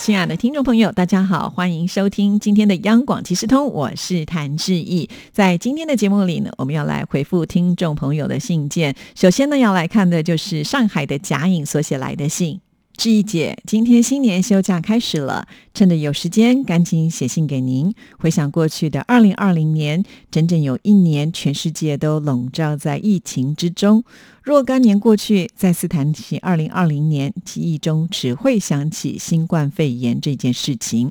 亲爱的听众朋友，大家好，欢迎收听今天的央广即时通，我是谭志毅。在今天的节目里呢，我们要来回复听众朋友的信件。首先呢，要来看的就是上海的贾颖所写来的信。志毅姐，今天新年休假开始了，趁着有时间，赶紧写信给您。回想过去的二零二零年，整整有一年，全世界都笼罩在疫情之中。若干年过去，再次谈起二零二零年，记忆中只会想起新冠肺炎这件事情。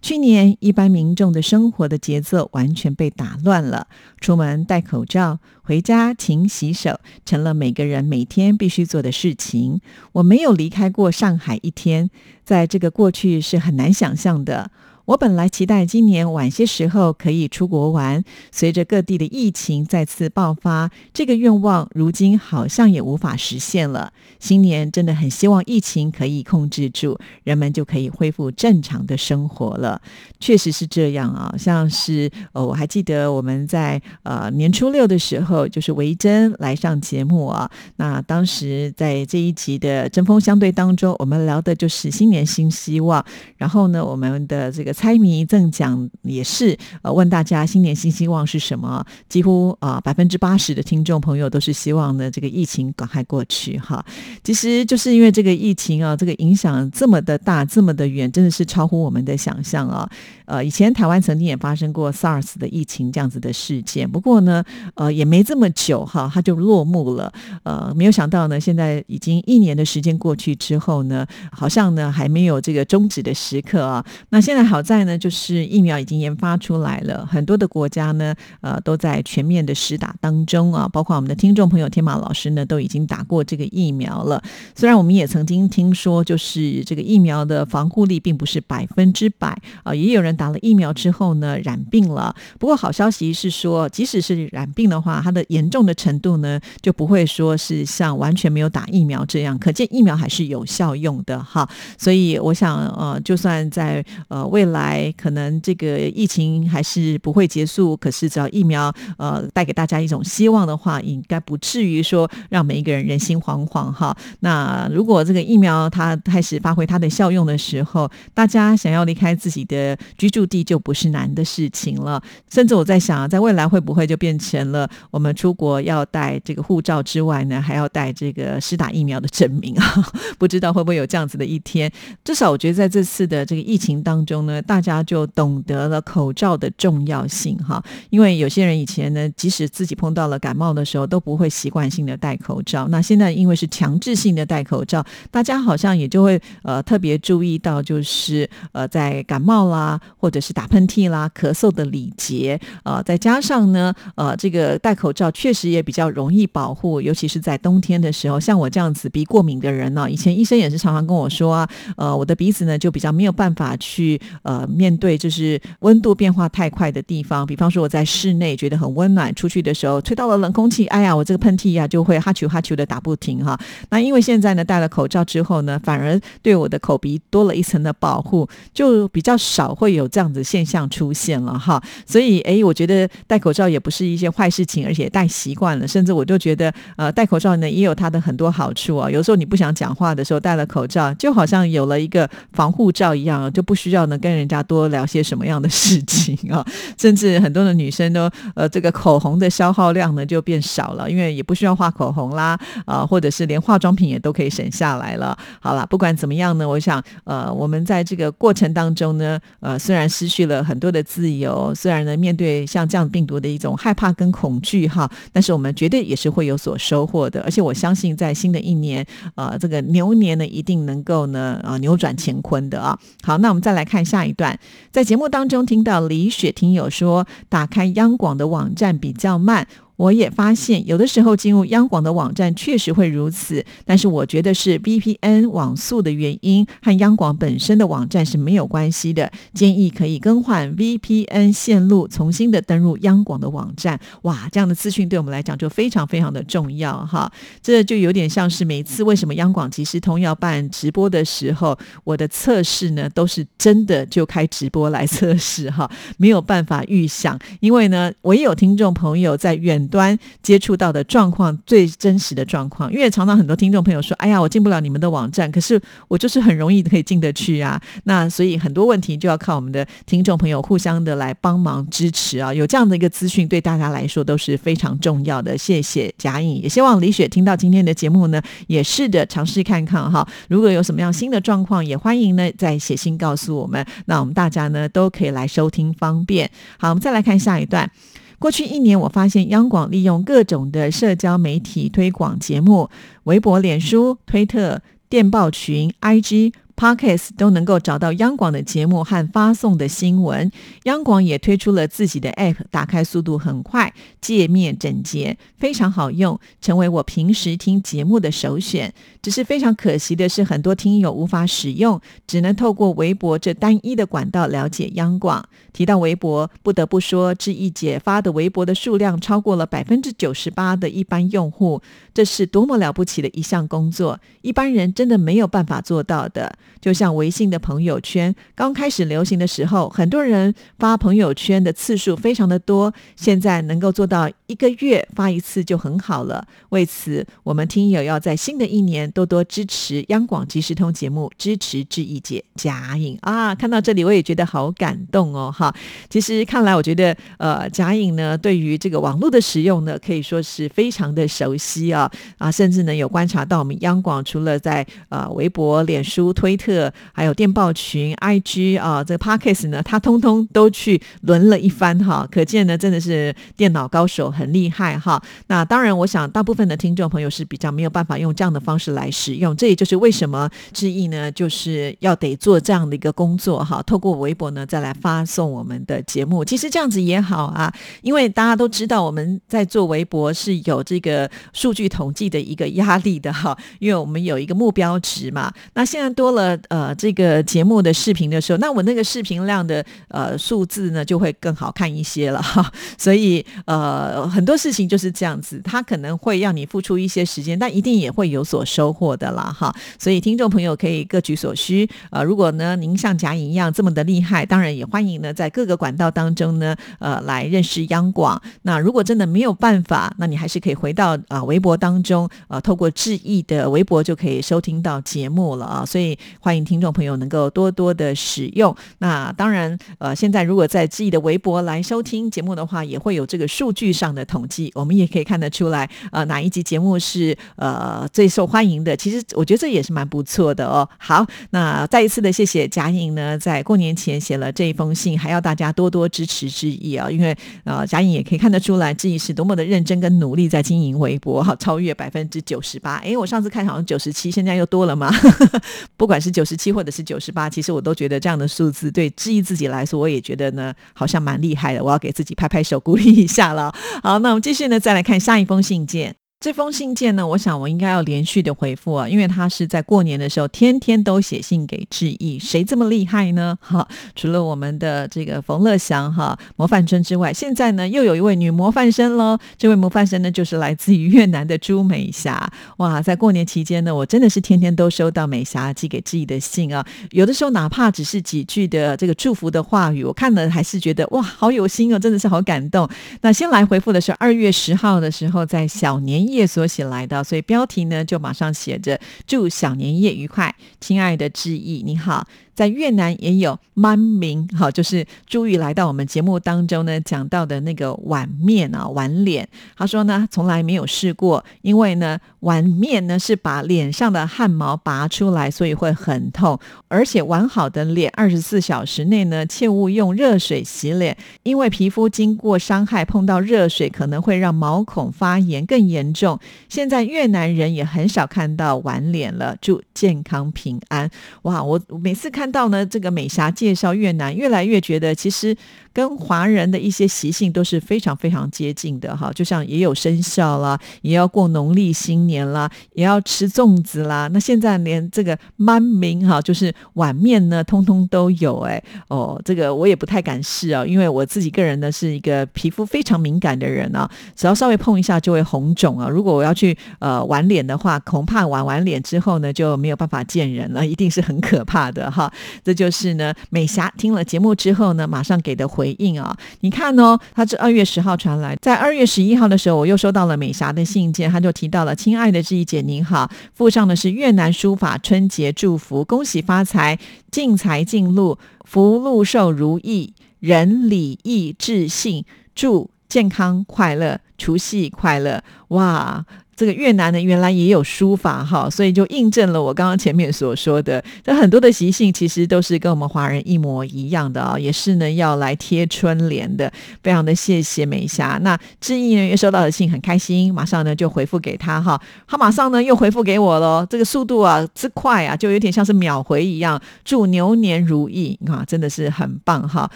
去年，一般民众的生活的节奏完全被打乱了，出门戴口罩，回家勤洗手，成了每个人每天必须做的事情。我没有离开过上海一天，在这个过去是很难想象的。我本来期待今年晚些时候可以出国玩，随着各地的疫情再次爆发，这个愿望如今好像也无法实现了。新年真的很希望疫情可以控制住，人们就可以恢复正常的生活了。确实是这样啊，像是呃，我还记得我们在呃年初六的时候，就是维珍来上节目啊，那当时在这一集的针锋相对当中，我们聊的就是新年新希望，然后呢，我们的这个。猜谜赠奖也是呃问大家新年新希望是什么？几乎啊百分之八十的听众朋友都是希望呢这个疫情赶快过去哈。其实就是因为这个疫情啊，这个影响这么的大，这么的远，真的是超乎我们的想象啊。呃，以前台湾曾经也发生过 SARS 的疫情这样子的事件，不过呢，呃也没这么久哈，它就落幕了。呃，没有想到呢，现在已经一年的时间过去之后呢，好像呢还没有这个终止的时刻啊。那现在好。在呢，就是疫苗已经研发出来了，很多的国家呢，呃，都在全面的实打当中啊。包括我们的听众朋友天马老师呢，都已经打过这个疫苗了。虽然我们也曾经听说，就是这个疫苗的防护力并不是百分之百啊，也有人打了疫苗之后呢染病了。不过好消息是说，即使是染病的话，它的严重的程度呢就不会说是像完全没有打疫苗这样，可见疫苗还是有效用的哈。所以我想，呃，就算在呃未来。来，可能这个疫情还是不会结束。可是只要疫苗呃带给大家一种希望的话，应该不至于说让每一个人人心惶惶哈。那如果这个疫苗它开始发挥它的效用的时候，大家想要离开自己的居住地就不是难的事情了。甚至我在想，在未来会不会就变成了我们出国要带这个护照之外呢，还要带这个施打疫苗的证明啊？不知道会不会有这样子的一天？至少我觉得在这次的这个疫情当中呢。大家就懂得了口罩的重要性哈，因为有些人以前呢，即使自己碰到了感冒的时候，都不会习惯性的戴口罩。那现在因为是强制性的戴口罩，大家好像也就会呃特别注意到，就是呃在感冒啦，或者是打喷嚏啦、咳嗽的礼节啊，再加上呢呃这个戴口罩确实也比较容易保护，尤其是在冬天的时候，像我这样子鼻过敏的人呢，以前医生也是常常跟我说啊，呃我的鼻子呢就比较没有办法去呃。呃，面对就是温度变化太快的地方，比方说我在室内觉得很温暖，出去的时候吹到了冷空气，哎呀，我这个喷嚏呀就会哈啾哈啾的打不停哈。那因为现在呢戴了口罩之后呢，反而对我的口鼻多了一层的保护，就比较少会有这样子现象出现了哈。所以哎，我觉得戴口罩也不是一件坏事情，而且戴习惯了，甚至我就觉得呃戴口罩呢也有它的很多好处啊。有时候你不想讲话的时候戴了口罩，就好像有了一个防护罩一样，就不需要呢跟人。家多聊些什么样的事情啊？甚至很多的女生都呃，这个口红的消耗量呢就变少了，因为也不需要画口红啦啊，或者是连化妆品也都可以省下来了。好了，不管怎么样呢，我想呃，我们在这个过程当中呢，呃，虽然失去了很多的自由，虽然呢面对像这样病毒的一种害怕跟恐惧哈，但是我们绝对也是会有所收获的。而且我相信在新的一年啊，这个牛年呢一定能够呢啊扭转乾坤的啊。好，那我们再来看下。一段在节目当中听到李雪听友说，打开央广的网站比较慢。我也发现有的时候进入央广的网站确实会如此，但是我觉得是 VPN 网速的原因，和央广本身的网站是没有关系的。建议可以更换 VPN 线路，重新的登入央广的网站。哇，这样的资讯对我们来讲就非常非常的重要哈。这就有点像是每次为什么央广即时通要办直播的时候，我的测试呢都是真的就开直播来测试哈，没有办法预想，因为呢，我也有听众朋友在远端接触到的状况最真实的状况。因为常常很多听众朋友说：“哎呀，我进不了你们的网站，可是我就是很容易可以进得去啊。”那所以很多问题就要靠我们的听众朋友互相的来帮忙支持啊。有这样的一个资讯，对大家来说都是非常重要的。谢谢贾颖，也希望李雪听到今天的节目呢，也试着尝试看看哈。如果有什么样新的状况，也欢迎呢再写信告诉我们。那我们大家呢都可以来收听，方便。好，我们再来看下一段。过去一年，我发现央广利用各种的社交媒体推广节目，微博、脸书、推特、电报群、IG。Podcast 都能够找到央广的节目和发送的新闻。央广也推出了自己的 App，打开速度很快，界面整洁，非常好用，成为我平时听节目的首选。只是非常可惜的是，很多听友无法使用，只能透过微博这单一的管道了解央广。提到微博，不得不说，志毅姐发的微博的数量超过了百分之九十八的一般用户，这是多么了不起的一项工作，一般人真的没有办法做到的。就像微信的朋友圈刚开始流行的时候，很多人发朋友圈的次数非常的多。现在能够做到一个月发一次就很好了。为此，我们听友要在新的一年多多支持央广即时通节目，支持志毅姐贾颖啊！看到这里我也觉得好感动哦，哈！其实看来我觉得，呃，贾颖呢对于这个网络的使用呢，可以说是非常的熟悉啊啊，甚至呢有观察到我们央广除了在呃微博、脸书、推。特还有电报群、IG 啊，这个 Podcast 呢，他通通都去轮了一番哈，可见呢，真的是电脑高手，很厉害哈。那当然，我想大部分的听众朋友是比较没有办法用这样的方式来使用，这也就是为什么志毅呢，就是要得做这样的一个工作哈，透过微博呢再来发送我们的节目。其实这样子也好啊，因为大家都知道我们在做微博是有这个数据统计的一个压力的哈，因为我们有一个目标值嘛。那现在多了。呃，这个节目的视频的时候，那我那个视频量的呃数字呢就会更好看一些了哈。所以呃，很多事情就是这样子，它可能会让你付出一些时间，但一定也会有所收获的啦哈。所以听众朋友可以各取所需。呃，如果呢您像贾颖一样这么的厉害，当然也欢迎呢在各个管道当中呢呃来认识央广。那如果真的没有办法，那你还是可以回到啊微博当中，呃，透过志毅的微博就可以收听到节目了啊。所以。欢迎听众朋友能够多多的使用。那当然，呃，现在如果在自己的微博来收听节目的话，也会有这个数据上的统计，我们也可以看得出来，呃，哪一集节目是呃最受欢迎的。其实我觉得这也是蛮不错的哦。好，那再一次的谢谢贾颖呢，在过年前写了这一封信，还要大家多多支持之意啊。因为呃，贾颖也可以看得出来，自己是多么的认真跟努力在经营微博，哈，超越百分之九十八。哎，我上次看好像九十七，现在又多了吗？不管。是是九十七或者是九十八，其实我都觉得这样的数字对质疑自己来说，我也觉得呢，好像蛮厉害的。我要给自己拍拍手，鼓励一下了。好，那我们继续呢，再来看下一封信件。这封信件呢，我想我应该要连续的回复啊，因为他是在过年的时候天天都写信给志毅，谁这么厉害呢？哈，除了我们的这个冯乐祥哈模范生之外，现在呢又有一位女模范生喽。这位模范生呢就是来自于越南的朱美霞。哇，在过年期间呢，我真的是天天都收到美霞寄给志毅的信啊。有的时候哪怕只是几句的这个祝福的话语，我看了还是觉得哇，好有心哦，真的是好感动。那先来回复的是二月十号的时候，在小年。夜所写来的，所以标题呢就马上写着“祝小年夜愉快，亲爱的志毅，你好。”在越南也有满名，好，就是朱玉来到我们节目当中呢，讲到的那个碗面啊，碗脸。他说呢，从来没有试过，因为呢，碗面呢是把脸上的汗毛拔出来，所以会很痛。而且完好的脸，二十四小时内呢，切勿用热水洗脸，因为皮肤经过伤害，碰到热水可能会让毛孔发炎更严重。现在越南人也很少看到碗脸了，祝健康平安。哇，我每次看。看到呢这个美霞介绍越南，越来越觉得其实。跟华人的一些习性都是非常非常接近的哈，就像也有生肖啦，也要过农历新年啦，也要吃粽子啦。那现在连这个满名哈，就是碗面呢，通通都有哎哦，这个我也不太敢试啊，因为我自己个人呢是一个皮肤非常敏感的人啊，只要稍微碰一下就会红肿啊。如果我要去呃玩脸的话，恐怕玩完脸之后呢就没有办法见人了，一定是很可怕的哈。这就是呢美霞听了节目之后呢，马上给的回。回应啊！你看哦，他是二月十号传来，在二月十一号的时候，我又收到了美霞的信件，他就提到了：“亲爱的志毅姐，您好，附上的是越南书法春节祝福，恭喜发财，进财进禄，福禄寿如意，人礼义智信，祝健康快乐，除夕快乐！”哇！这个越南呢，原来也有书法哈，所以就印证了我刚刚前面所说的，这很多的习性其实都是跟我们华人一模一样的啊，也是呢要来贴春联的，非常的谢谢美霞。那志毅呢也收到的信很开心，马上呢就回复给他哈，他马上呢又回复给我了，这个速度啊之快啊，就有点像是秒回一样。祝牛年如意啊，真的是很棒哈，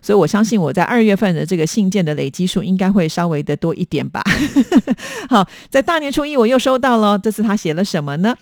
所以我相信我在二月份的这个信件的累积数应该会稍微的多一点吧。好，在大年初一。我又收到了，这次他写了什么呢？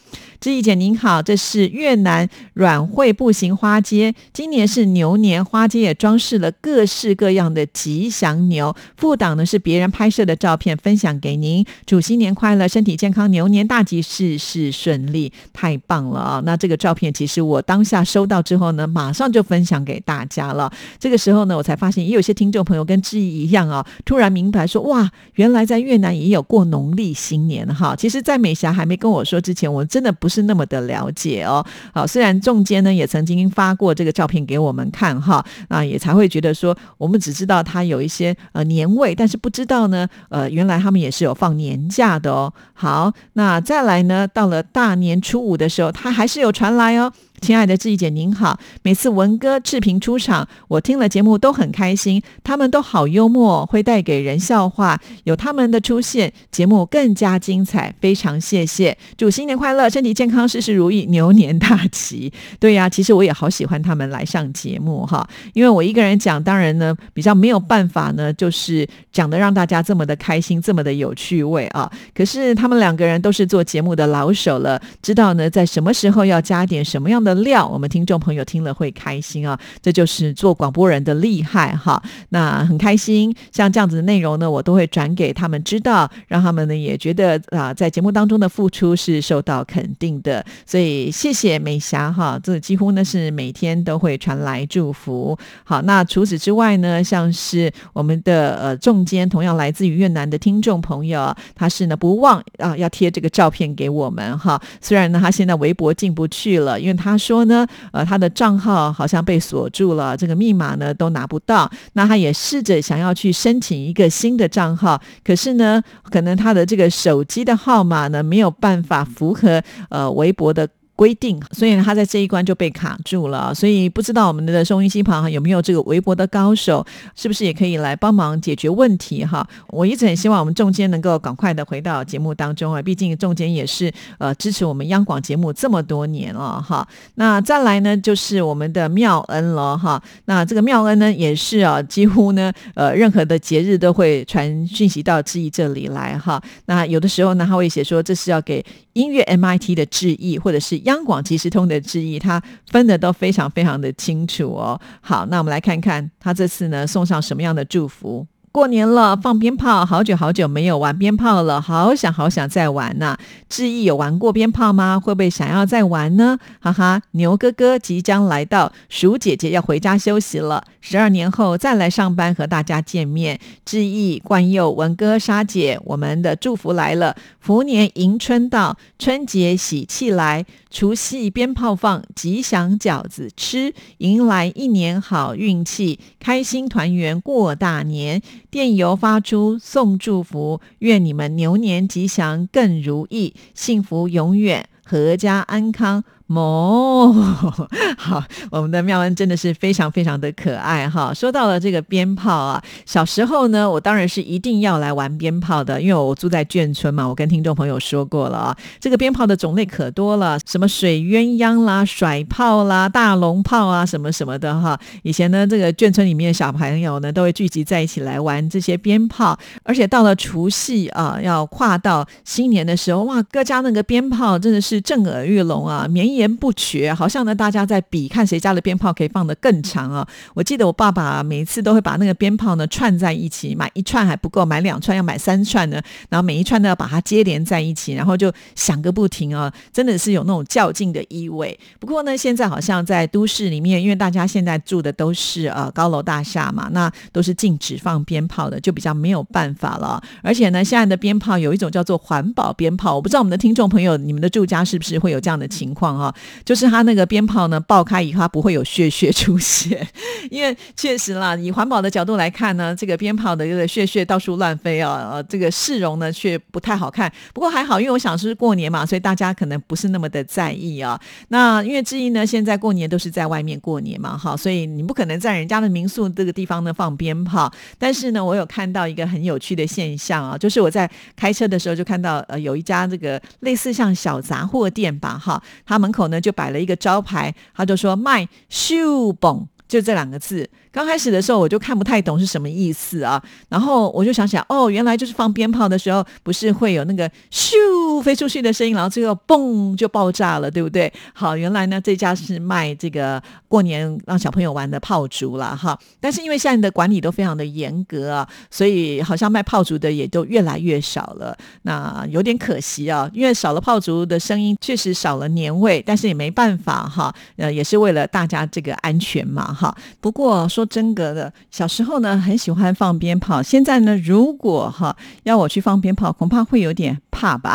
志毅姐您好，这是越南软会步行花街，今年是牛年，花街也装饰了各式各样的吉祥牛。副档呢是别人拍摄的照片，分享给您，祝新年快乐，身体健康，牛年大吉，事事顺利，太棒了啊！那这个照片其实我当下收到之后呢，马上就分享给大家了。这个时候呢，我才发现也有些听众朋友跟志毅一样啊，突然明白说哇，原来在越南也有过农历新年哈。其实，在美霞还没跟我说之前，我真的不是是那么的了解哦。好，虽然中间呢也曾经发过这个照片给我们看哈，那也才会觉得说，我们只知道他有一些呃年味，但是不知道呢，呃，原来他们也是有放年假的哦。好，那再来呢，到了大年初五的时候，他还是有传来哦。亲爱的志毅姐您好，每次文哥志平出场，我听了节目都很开心，他们都好幽默，会带给人笑话，有他们的出现，节目更加精彩，非常谢谢，祝新年快乐，身体健康，事事如意，牛年大吉。对呀，其实我也好喜欢他们来上节目哈，因为我一个人讲，当然呢比较没有办法呢，就是讲的让大家这么的开心，这么的有趣味啊。可是他们两个人都是做节目的老手了，知道呢在什么时候要加点什么样的。料，我们听众朋友听了会开心啊！这就是做广播人的厉害哈。那很开心，像这样子的内容呢，我都会转给他们知道，让他们呢也觉得啊，在节目当中的付出是受到肯定的。所以谢谢美霞哈，这几乎呢是每天都会传来祝福。好，那除此之外呢，像是我们的呃中间同样来自于越南的听众朋友，他是呢不忘啊要贴这个照片给我们哈。虽然呢他现在微博进不去了，因为他。说呢，呃，他的账号好像被锁住了，这个密码呢都拿不到。那他也试着想要去申请一个新的账号，可是呢，可能他的这个手机的号码呢没有办法符合呃微博的。规定，所以他在这一关就被卡住了。所以不知道我们的收音机旁有没有这个微博的高手，是不是也可以来帮忙解决问题哈？我一直很希望我们中间能够赶快的回到节目当中啊，毕竟中间也是呃支持我们央广节目这么多年了哈。那再来呢，就是我们的妙恩了哈。那这个妙恩呢，也是啊，几乎呢呃任何的节日都会传讯息到志毅这里来哈。那有的时候呢，他会写说这是要给音乐 MIT 的致意，或者是。央广即时通的致意，他分的都非常非常的清楚哦。好，那我们来看看他这次呢送上什么样的祝福。过年了，放鞭炮，好久好久没有玩鞭炮了，好想好想再玩呐！志毅有玩过鞭炮吗？会不会想要再玩呢？哈哈，牛哥哥即将来到，鼠姐姐要回家休息了，十二年后再来上班和大家见面。志毅、冠佑、文哥、沙姐，我们的祝福来了，福年迎春到，春节喜气来，除夕鞭炮放，吉祥饺子吃，迎来一年好运气，开心团圆过大年。电邮发出送祝福，愿你们牛年吉祥更如意，幸福永远。阖家安康。哦，好，我们的妙恩真的是非常非常的可爱哈。说到了这个鞭炮啊，小时候呢，我当然是一定要来玩鞭炮的，因为我住在眷村嘛。我跟听众朋友说过了啊，这个鞭炮的种类可多了，什么水鸳鸯啦、甩炮啦、大龙炮啊，什么什么的哈。以前呢，这个眷村里面的小朋友呢，都会聚集在一起来玩这些鞭炮，而且到了除夕啊，要跨到新年的时候，哇，各家那个鞭炮真的是震耳欲聋啊，绵延。一言不绝，好像呢，大家在比看谁家的鞭炮可以放得更长啊！我记得我爸爸每一次都会把那个鞭炮呢串在一起，买一串还不够，买两串要买三串呢，然后每一串都要把它接连在一起，然后就响个不停啊！真的是有那种较劲的意味。不过呢，现在好像在都市里面，因为大家现在住的都是呃高楼大厦嘛，那都是禁止放鞭炮的，就比较没有办法了。而且呢，现在的鞭炮有一种叫做环保鞭炮，我不知道我们的听众朋友，你们的住家是不是会有这样的情况啊？就是它那个鞭炮呢爆开以后，它不会有血血出现，因为确实啦，以环保的角度来看呢，这个鞭炮的这个血血到处乱飞啊，呃，这个市容呢却不太好看。不过还好，因为我想是过年嘛，所以大家可能不是那么的在意啊。那因为志毅呢，现在过年都是在外面过年嘛，哈，所以你不可能在人家的民宿这个地方呢放鞭炮。但是呢，我有看到一个很有趣的现象啊，就是我在开车的时候就看到呃有一家这个类似像小杂货店吧，哈，它门口呢。就摆了一个招牌，他就说卖秀蹦，就这两个字。刚开始的时候我就看不太懂是什么意思啊，然后我就想想，哦，原来就是放鞭炮的时候，不是会有那个咻飞出去的声音，然后最后嘣就爆炸了，对不对？好，原来呢这家是卖这个过年让小朋友玩的炮竹了哈。但是因为现在的管理都非常的严格啊，所以好像卖炮竹的也都越来越少了。那有点可惜啊，因为少了炮竹的声音，确实少了年味，但是也没办法哈，呃，也是为了大家这个安全嘛哈。不过说。真格的，小时候呢很喜欢放鞭炮，现在呢如果哈要我去放鞭炮，恐怕会有点怕吧，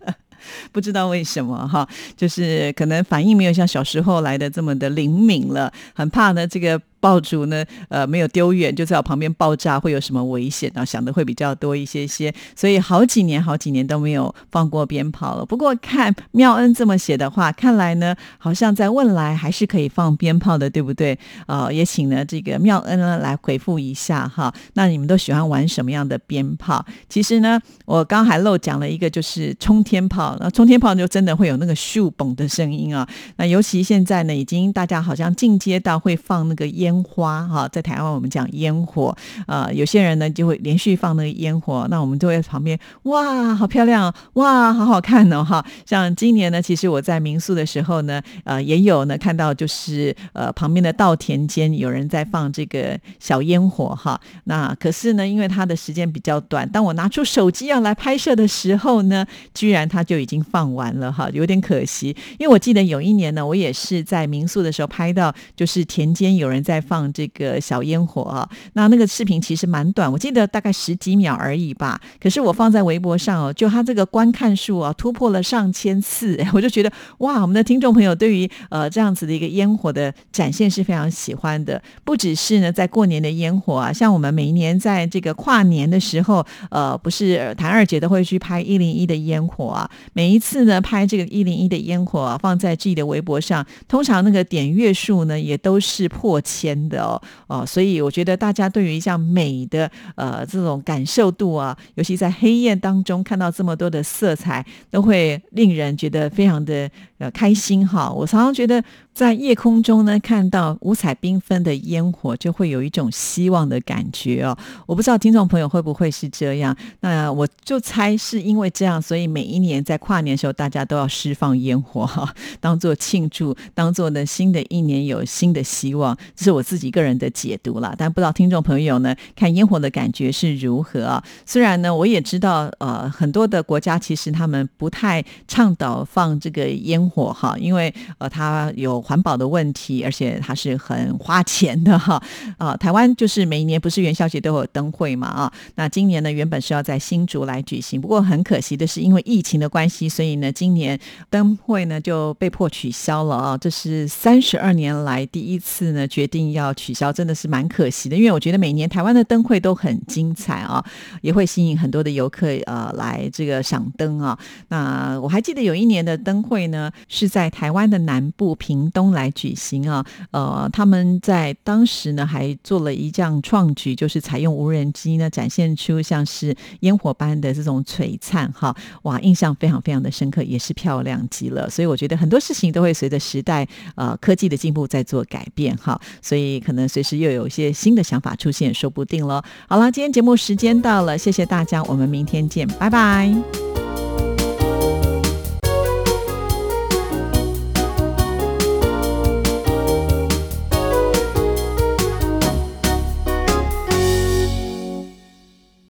不知道为什么哈，就是可能反应没有像小时候来的这么的灵敏了，很怕呢这个。爆竹呢，呃，没有丢远，就在我旁边爆炸，会有什么危险啊？想的会比较多一些些，所以好几年、好几年都没有放过鞭炮了。不过看妙恩这么写的话，看来呢，好像在未来还是可以放鞭炮的，对不对？呃，也请呢这个妙恩呢来回复一下哈。那你们都喜欢玩什么样的鞭炮？其实呢，我刚还漏讲了一个，就是冲天炮。那冲天炮就真的会有那个咻嘣的声音啊。那尤其现在呢，已经大家好像进阶到会放那个烟。烟花哈，在台湾我们讲烟火，呃，有些人呢就会连续放那个烟火，那我们就会旁边哇，好漂亮，哇，好好看哦哈。像今年呢，其实我在民宿的时候呢，呃，也有呢看到就是呃旁边的稻田间有人在放这个小烟火哈。那可是呢，因为它的时间比较短，当我拿出手机要来拍摄的时候呢，居然它就已经放完了哈，有点可惜。因为我记得有一年呢，我也是在民宿的时候拍到，就是田间有人在。放这个小烟火啊，那那个视频其实蛮短，我记得大概十几秒而已吧。可是我放在微博上哦，就它这个观看数啊，突破了上千次，我就觉得哇，我们的听众朋友对于呃这样子的一个烟火的展现是非常喜欢的。不只是呢，在过年的烟火啊，像我们每一年在这个跨年的时候，呃，不是谭二姐都会去拍一零一的烟火啊。每一次呢，拍这个一零一的烟火啊放在自己的微博上，通常那个点阅数呢，也都是破千。的哦哦，所以我觉得大家对于像美的呃这种感受度啊，尤其在黑夜当中看到这么多的色彩，都会令人觉得非常的呃开心哈。我常常觉得。在夜空中呢，看到五彩缤纷的烟火，就会有一种希望的感觉哦。我不知道听众朋友会不会是这样？那我就猜是因为这样，所以每一年在跨年的时候，大家都要释放烟火哈，当做庆祝，当做呢新的一年有新的希望。这是我自己个人的解读了，但不知道听众朋友呢看烟火的感觉是如何啊？虽然呢，我也知道呃很多的国家其实他们不太倡导放这个烟火哈，因为呃它有。环保的问题，而且它是很花钱的哈。啊，台湾就是每一年不是元宵节都有灯会嘛啊，那今年呢原本是要在新竹来举行，不过很可惜的是因为疫情的关系，所以呢今年灯会呢就被迫取消了啊。这是三十二年来第一次呢决定要取消，真的是蛮可惜的，因为我觉得每年台湾的灯会都很精彩啊，也会吸引很多的游客呃来这个赏灯啊。那我还记得有一年的灯会呢是在台湾的南部屏东来举行啊，呃，他们在当时呢还做了一项创举，就是采用无人机呢展现出像是烟火般的这种璀璨哈，哇，印象非常非常的深刻，也是漂亮极了。所以我觉得很多事情都会随着时代呃科技的进步在做改变哈，所以可能随时又有一些新的想法出现，说不定了。好了，今天节目时间到了，谢谢大家，我们明天见，拜拜。